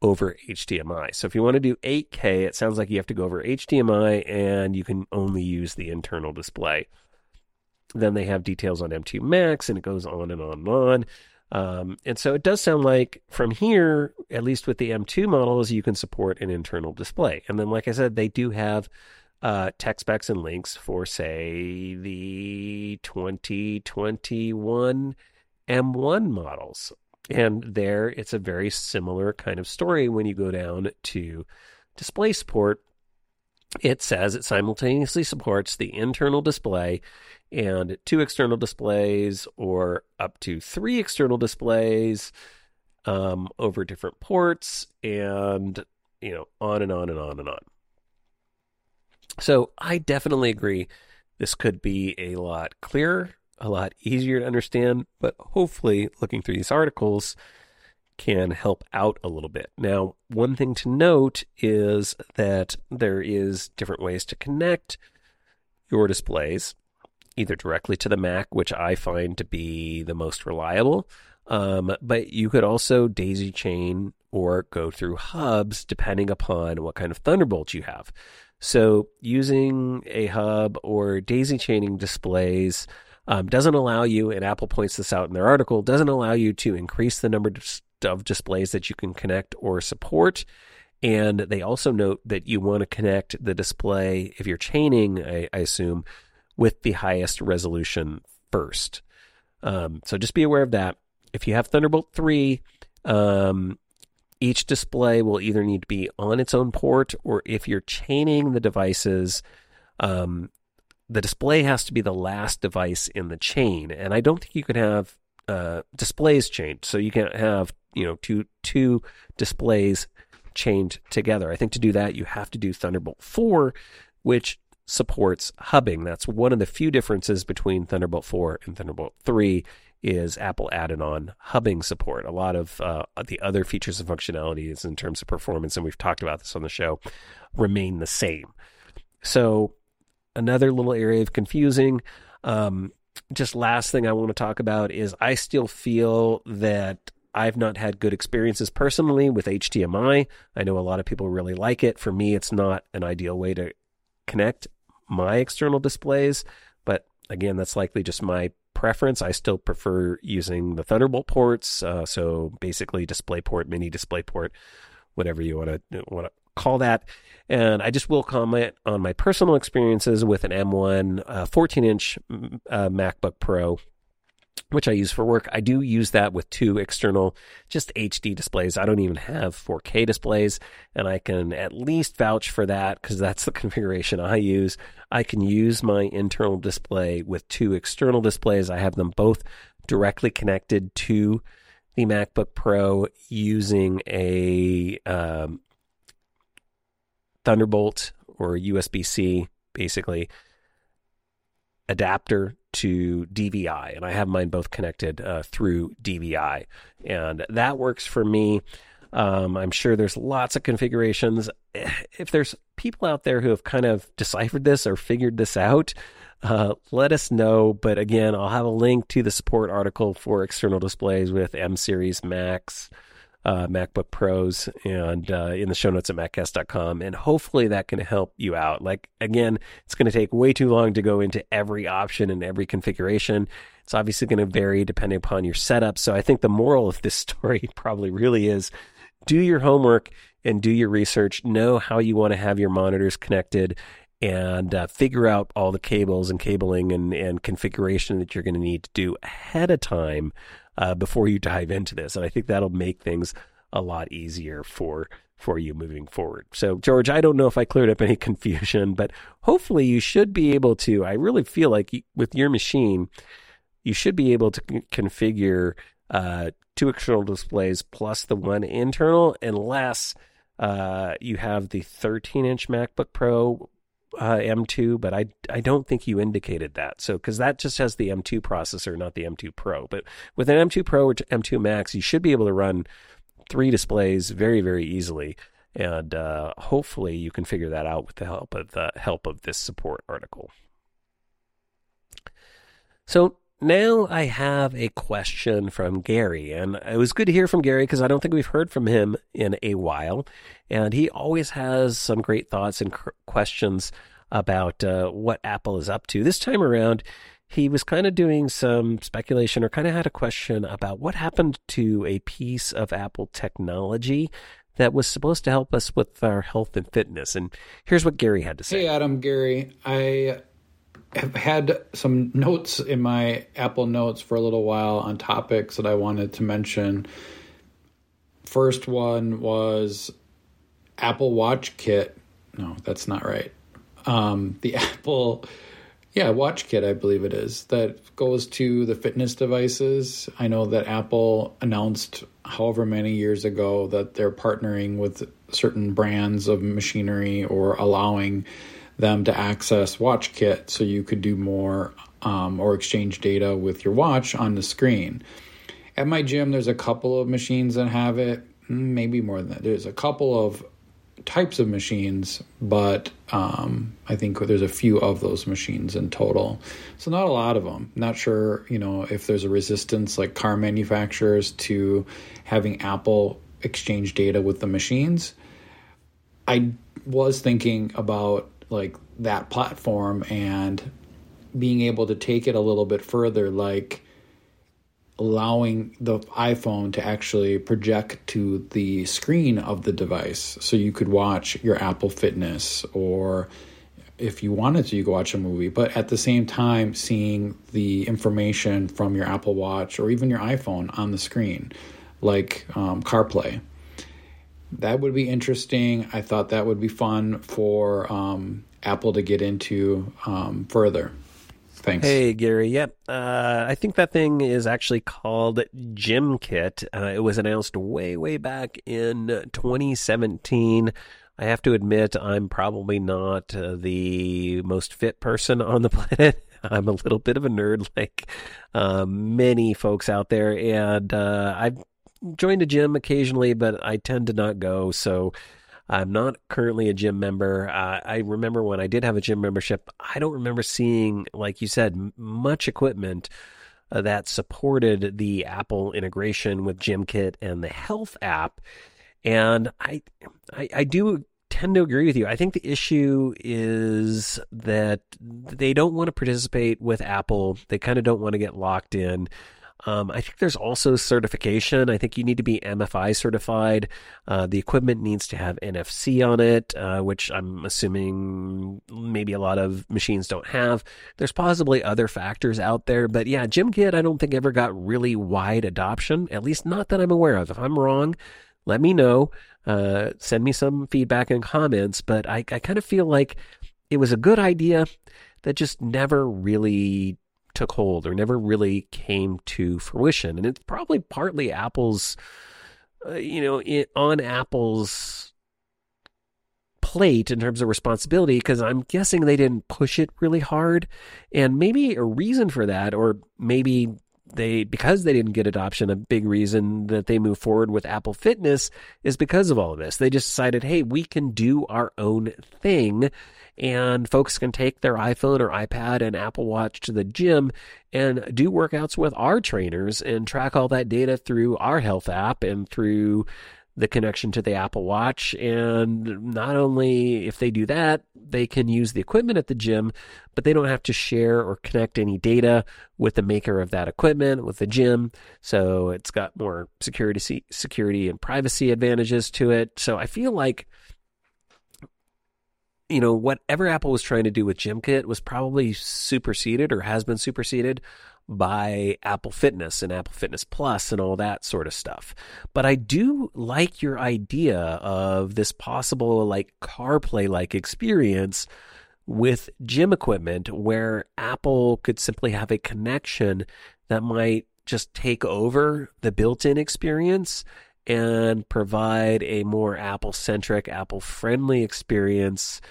over HDMI. So if you want to do 8K, it sounds like you have to go over HDMI and you can only use the internal display. Then they have details on M2 Max and it goes on and on and on. Um, and so it does sound like from here, at least with the M2 models, you can support an internal display. And then, like I said, they do have uh, tech specs and links for, say, the 2021 M1 models. And there, it's a very similar kind of story when you go down to display support. It says it simultaneously supports the internal display and two external displays, or up to three external displays um, over different ports, and you know, on and on and on and on. So I definitely agree. This could be a lot clearer a lot easier to understand, but hopefully looking through these articles can help out a little bit. Now, one thing to note is that there is different ways to connect your displays, either directly to the Mac, which I find to be the most reliable, um, but you could also daisy chain or go through hubs depending upon what kind of Thunderbolt you have. So, using a hub or daisy chaining displays um, doesn't allow you, and Apple points this out in their article, doesn't allow you to increase the number of displays that you can connect or support. And they also note that you want to connect the display, if you're chaining, I, I assume, with the highest resolution first. Um, so just be aware of that. If you have Thunderbolt 3, Um, each display will either need to be on its own port, or if you're chaining the devices, um, the display has to be the last device in the chain. And I don't think you can have uh, displays chained, so you can't have you know two two displays chained together. I think to do that, you have to do Thunderbolt 4, which supports hubbing. That's one of the few differences between Thunderbolt 4 and Thunderbolt 3 is Apple added on hubbing support. A lot of uh, the other features and functionalities in terms of performance, and we've talked about this on the show, remain the same. So another little area of confusing. Um, just last thing I want to talk about is I still feel that I've not had good experiences personally with HDMI. I know a lot of people really like it. For me, it's not an ideal way to connect my external displays, but again, that's likely just my preference. I still prefer using the Thunderbolt ports. Uh, so basically, DisplayPort, Mini DisplayPort, whatever you want to call that. And I just will comment on my personal experiences with an M1 uh, 14 inch uh, MacBook Pro which I use for work. I do use that with two external, just HD displays. I don't even have 4K displays, and I can at least vouch for that because that's the configuration I use. I can use my internal display with two external displays. I have them both directly connected to the MacBook Pro using a um, Thunderbolt or USB C, basically adapter to DVI, and I have mine both connected uh, through DVI, and that works for me. Um, I'm sure there's lots of configurations. If there's people out there who have kind of deciphered this or figured this out, uh, let us know. But again, I'll have a link to the support article for external displays with M Series Macs uh, MacBook Pros and uh, in the show notes at maccast.com. And hopefully that can help you out. Like, again, it's going to take way too long to go into every option and every configuration. It's obviously going to vary depending upon your setup. So I think the moral of this story probably really is do your homework and do your research. Know how you want to have your monitors connected and uh, figure out all the cables and cabling and, and configuration that you're going to need to do ahead of time uh, before you dive into this. And I think that'll make things a lot easier for for you moving forward. So, George, I don't know if I cleared up any confusion, but hopefully you should be able to. I really feel like with your machine, you should be able to configure uh, two external displays plus the one internal, unless uh, you have the 13 inch MacBook Pro uh, M2, but I I don't think you indicated that. So because that just has the M2 processor, not the M2 Pro. But with an M2 Pro or M2 Max, you should be able to run three displays very very easily, and uh, hopefully you can figure that out with the help of the help of this support article. So now I have a question from Gary, and it was good to hear from Gary because I don't think we've heard from him in a while, and he always has some great thoughts and questions about uh, what Apple is up to. This time around, he was kind of doing some speculation or kind of had a question about what happened to a piece of Apple technology that was supposed to help us with our health and fitness. And here's what Gary had to say. Hey, Adam, Gary. I have had some notes in my Apple Notes for a little while on topics that I wanted to mention. First one was Apple Watch Kit. No, that's not right. Um, the Apple, yeah, Watch Kit, I believe it is, that goes to the fitness devices. I know that Apple announced however many years ago that they're partnering with certain brands of machinery or allowing them to access WatchKit so you could do more um, or exchange data with your watch on the screen. At my gym, there's a couple of machines that have it, maybe more than that. There's a couple of types of machines, but um, I think there's a few of those machines in total. So not a lot of them. Not sure, you know, if there's a resistance like car manufacturers to having Apple exchange data with the machines. I was thinking about like that platform and being able to take it a little bit further like allowing the iPhone to actually project to the screen of the device so you could watch your Apple Fitness or if you wanted to you could watch a movie but at the same time seeing the information from your Apple Watch or even your iPhone on the screen like um, CarPlay. That would be interesting. I thought that would be fun for um, Apple to get into um, further. Thanks. Hey, Gary. Yep. Uh, I think that thing is actually called GymKit. Uh, it was announced way, way back in 2017. I have to admit, I'm probably not uh, the most fit person on the planet. I'm a little bit of a nerd, like uh, many folks out there, and uh, I've joined a gym occasionally, but I tend to not go. So I'm not currently a gym member. Uh, I remember when I did have a gym membership, I don't remember seeing, like you said, m- much equipment uh, that supported the Apple integration with GymKit and the Health app. And I, I, I do tend to agree with you. I think the issue is that they don't want to participate with Apple. They kind of don't want to get locked in. Um, I think there's also certification. I think you need to be MFI certified. Uh, the equipment needs to have NFC on it, uh, which I'm assuming maybe a lot of machines don't have. There's possibly other factors out there, but yeah, GymKit I don't think ever got really wide adoption, at least not that I'm aware of. If I'm wrong, let me know. Uh, send me some feedback and comments, but I, I kind of feel like it was a good idea that just never really took hold or never really came to fruition. And it's probably partly Apple's, uh, you know, it, on Apple's plate in terms of responsibility because I'm guessing they didn't push it really hard. And maybe a reason for that, or maybe they because they didn't get adoption a big reason that they move forward with apple fitness is because of all of this they just decided hey we can do our own thing and folks can take their iPhone or iPad and Apple Watch to the gym and do workouts with our trainers and track all that data through our health app and through the connection to the Apple Watch. And not only if they do that, they can use the equipment at the gym, but they don't have to share or connect any data with the maker of that equipment, with the gym. So it's got more security, security and privacy advantages to it. So I feel like you know, whatever Apple was trying to do with GymKit was probably superseded or has been superseded by Apple Fitness and Apple Fitness Plus and all that sort of stuff. But I do like your idea of this possible like CarPlay like experience with gym equipment where Apple could simply have a connection that might just take over the built in experience and provide a more Apple centric, Apple friendly experience.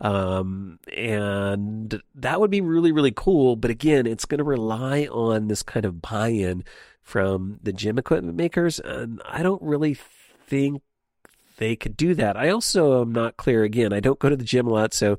Um, and that would be really, really cool. But again, it's going to rely on this kind of buy in from the gym equipment makers. And I don't really think they could do that. I also am not clear. Again, I don't go to the gym a lot. So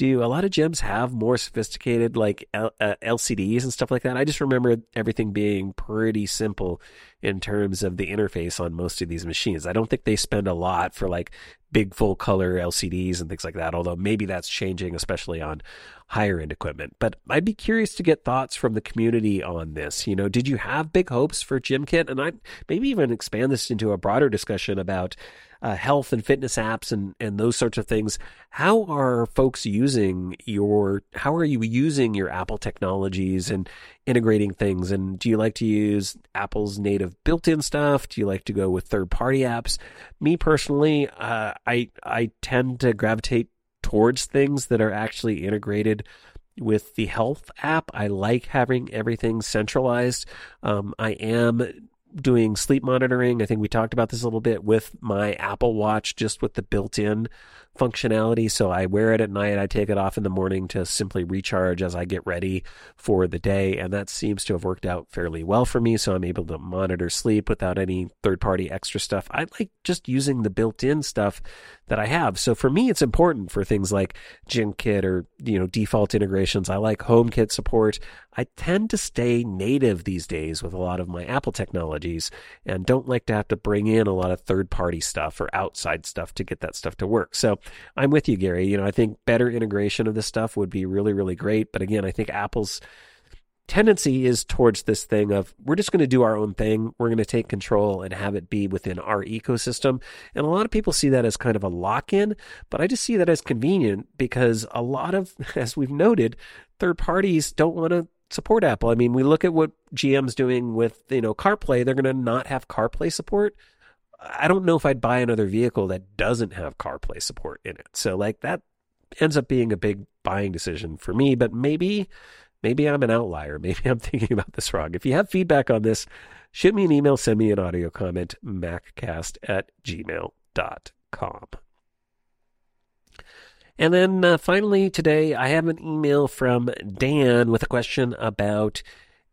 do a lot of gyms have more sophisticated like L- uh, LCDs and stuff like that? I just remember everything being pretty simple in terms of the interface on most of these machines. I don't think they spend a lot for like big full color LCDs and things like that, although maybe that's changing, especially on higher end equipment. But I'd be curious to get thoughts from the community on this. You know, did you have big hopes for GymKit? And I maybe even expand this into a broader discussion about uh, health and fitness apps and, and those sorts of things. How are folks using your, how are you using your Apple technologies and integrating things? And do you like to use Apple's native built in stuff? Do you like to go with third party apps? Me personally, uh, I, I tend to gravitate towards things that are actually integrated with the health app. I like having everything centralized. Um, I am doing sleep monitoring. I think we talked about this a little bit with my Apple Watch, just with the built in functionality. So I wear it at night. I take it off in the morning to simply recharge as I get ready for the day. And that seems to have worked out fairly well for me. So I'm able to monitor sleep without any third party extra stuff. I like just using the built in stuff that I have. So for me, it's important for things like GymKit or, you know, default integrations. I like HomeKit support. I tend to stay native these days with a lot of my Apple technologies and don't like to have to bring in a lot of third party stuff or outside stuff to get that stuff to work. So I'm with you, Gary. You know, I think better integration of this stuff would be really, really great. But again, I think Apple's tendency is towards this thing of we're just going to do our own thing. We're going to take control and have it be within our ecosystem. And a lot of people see that as kind of a lock in, but I just see that as convenient because a lot of, as we've noted, third parties don't want to support Apple. I mean, we look at what GM's doing with, you know, CarPlay, they're going to not have CarPlay support. I don't know if I'd buy another vehicle that doesn't have CarPlay support in it. So like that ends up being a big buying decision for me, but maybe maybe I'm an outlier. Maybe I'm thinking about this wrong. If you have feedback on this, shoot me an email, send me an audio comment, maccast at gmail.com. And then uh, finally today, I have an email from Dan with a question about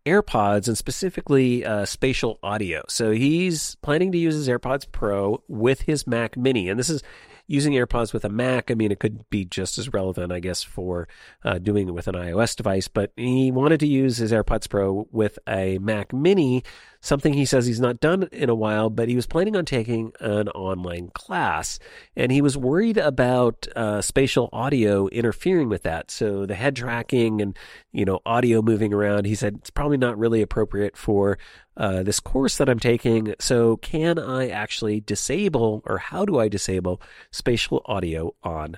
AirPods and specifically uh, spatial audio. So he's planning to use his AirPods Pro with his Mac Mini, and this is using AirPods with a Mac, I mean, it could be just as relevant, I guess, for uh, doing it with an iOS device. But he wanted to use his AirPods Pro with a Mac Mini, something he says he's not done in a while, but he was planning on taking an online class. And he was worried about uh, spatial audio interfering with that. So the head tracking and, you know, audio moving around, he said it's probably not really appropriate for uh, this course that I'm taking. So, can I actually disable, or how do I disable spatial audio on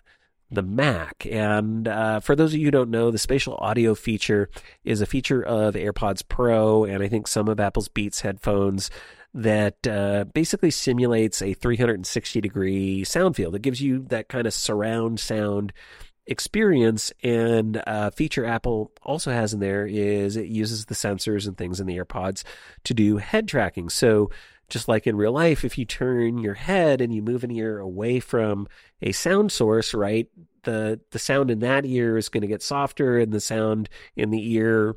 the Mac? And uh, for those of you who don't know, the spatial audio feature is a feature of AirPods Pro and I think some of Apple's Beats headphones that uh, basically simulates a 360 degree sound field. It gives you that kind of surround sound experience and uh, feature Apple also has in there is it uses the sensors and things in the AirPods to do head tracking. So just like in real life, if you turn your head and you move an ear away from a sound source, right, the the sound in that ear is going to get softer, and the sound in the ear,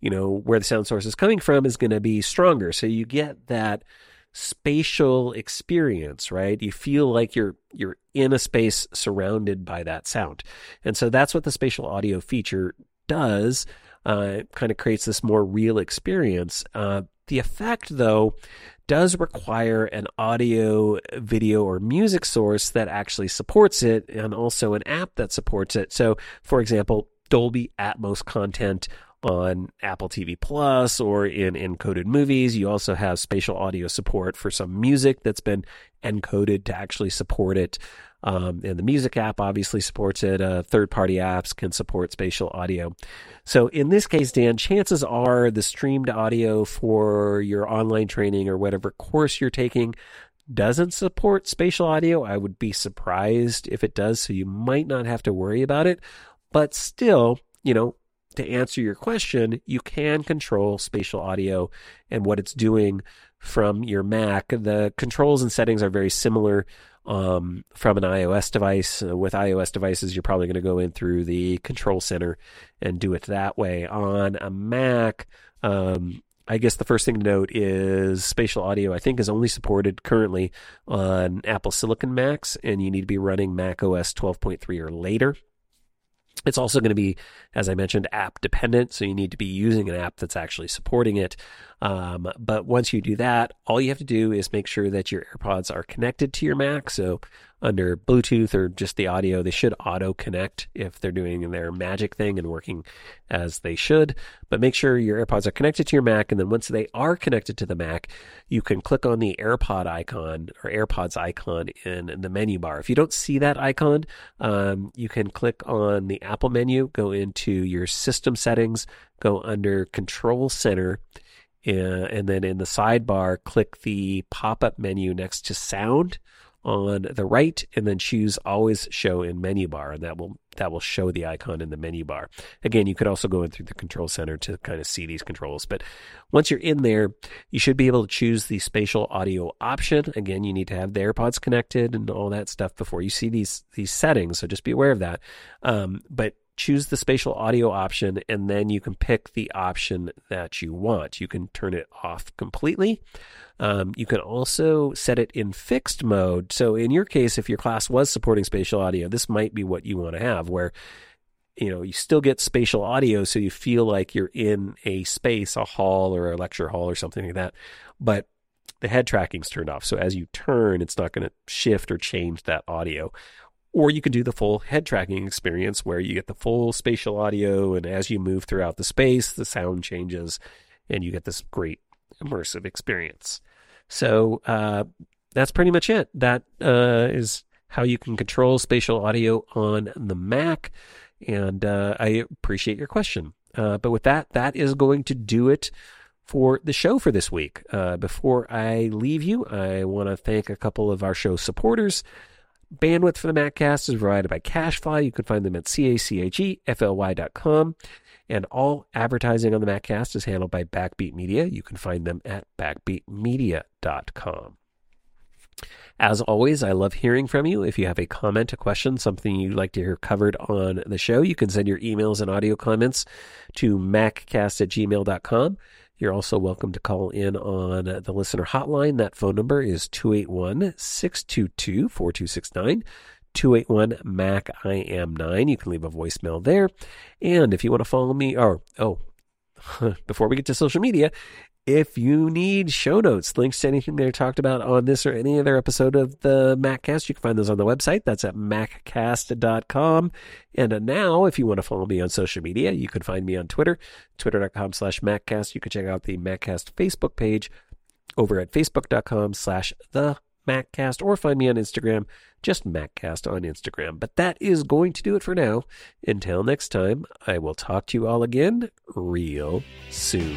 you know, where the sound source is coming from, is going to be stronger. So you get that spatial experience, right? You feel like you're you're in a space surrounded by that sound. And so that's what the spatial audio feature does. Uh, kind of creates this more real experience. Uh, the effect, though, does require an audio, video, or music source that actually supports it, and also an app that supports it. So, for example, Dolby Atmos content on Apple TV Plus or in encoded movies. You also have spatial audio support for some music that's been encoded to actually support it. Um, and the music app obviously supports it. Uh, third party apps can support spatial audio. So in this case, Dan, chances are the streamed audio for your online training or whatever course you're taking doesn't support spatial audio. I would be surprised if it does. So you might not have to worry about it. But still, you know, to answer your question, you can control spatial audio and what it's doing from your Mac. The controls and settings are very similar um, from an iOS device. Uh, with iOS devices, you're probably going to go in through the control center and do it that way. On a Mac, um, I guess the first thing to note is spatial audio, I think, is only supported currently on Apple Silicon Macs, and you need to be running Mac OS 12.3 or later. It's also going to be, as I mentioned, app dependent. So you need to be using an app that's actually supporting it. Um, but once you do that, all you have to do is make sure that your AirPods are connected to your Mac. So under Bluetooth or just the audio, they should auto connect if they're doing their magic thing and working as they should. But make sure your AirPods are connected to your Mac. And then once they are connected to the Mac, you can click on the AirPod icon or AirPods icon in, in the menu bar. If you don't see that icon, um, you can click on the Apple menu, go into your system settings, go under Control Center. And then in the sidebar, click the pop up menu next to sound on the right and then choose always show in menu bar and that will that will show the icon in the menu bar. Again, you could also go in through the control center to kind of see these controls, but once you're in there, you should be able to choose the spatial audio option. Again, you need to have the AirPods connected and all that stuff before you see these these settings, so just be aware of that. Um, but choose the spatial audio option and then you can pick the option that you want. You can turn it off completely. Um, you can also set it in fixed mode. So in your case, if your class was supporting spatial audio, this might be what you want to have where you know, you still get spatial audio so you feel like you're in a space, a hall or a lecture hall or something like that. But the head tracking's turned off. So as you turn, it's not going to shift or change that audio. Or you can do the full head tracking experience where you get the full spatial audio, and as you move throughout the space, the sound changes, and you get this great immersive experience. So uh, that's pretty much it. That uh, is how you can control spatial audio on the Mac. And uh, I appreciate your question. Uh, but with that, that is going to do it for the show for this week. Uh, before I leave you, I want to thank a couple of our show supporters. Bandwidth for the Maccast is provided by CacheFly. You can find them at C-A-C-H-E-F-L-Y.com. And all advertising on the Maccast is handled by Backbeat Media. You can find them at backbeatmedia.com. As always, I love hearing from you. If you have a comment, a question, something you'd like to hear covered on the show, you can send your emails and audio comments to maccast at gmail.com. You're also welcome to call in on the listener hotline. That phone number is 281 622 4269. 281 Mac I am 9. You can leave a voicemail there. And if you want to follow me, or, oh, before we get to social media, if you need show notes, links to anything they talked about on this or any other episode of the MacCast, you can find those on the website. That's at maccast.com. And now, if you want to follow me on social media, you can find me on Twitter, twitter.com slash MacCast. You can check out the MacCast Facebook page over at facebook.com slash the MacCast or find me on Instagram, just MacCast on Instagram. But that is going to do it for now. Until next time, I will talk to you all again real soon.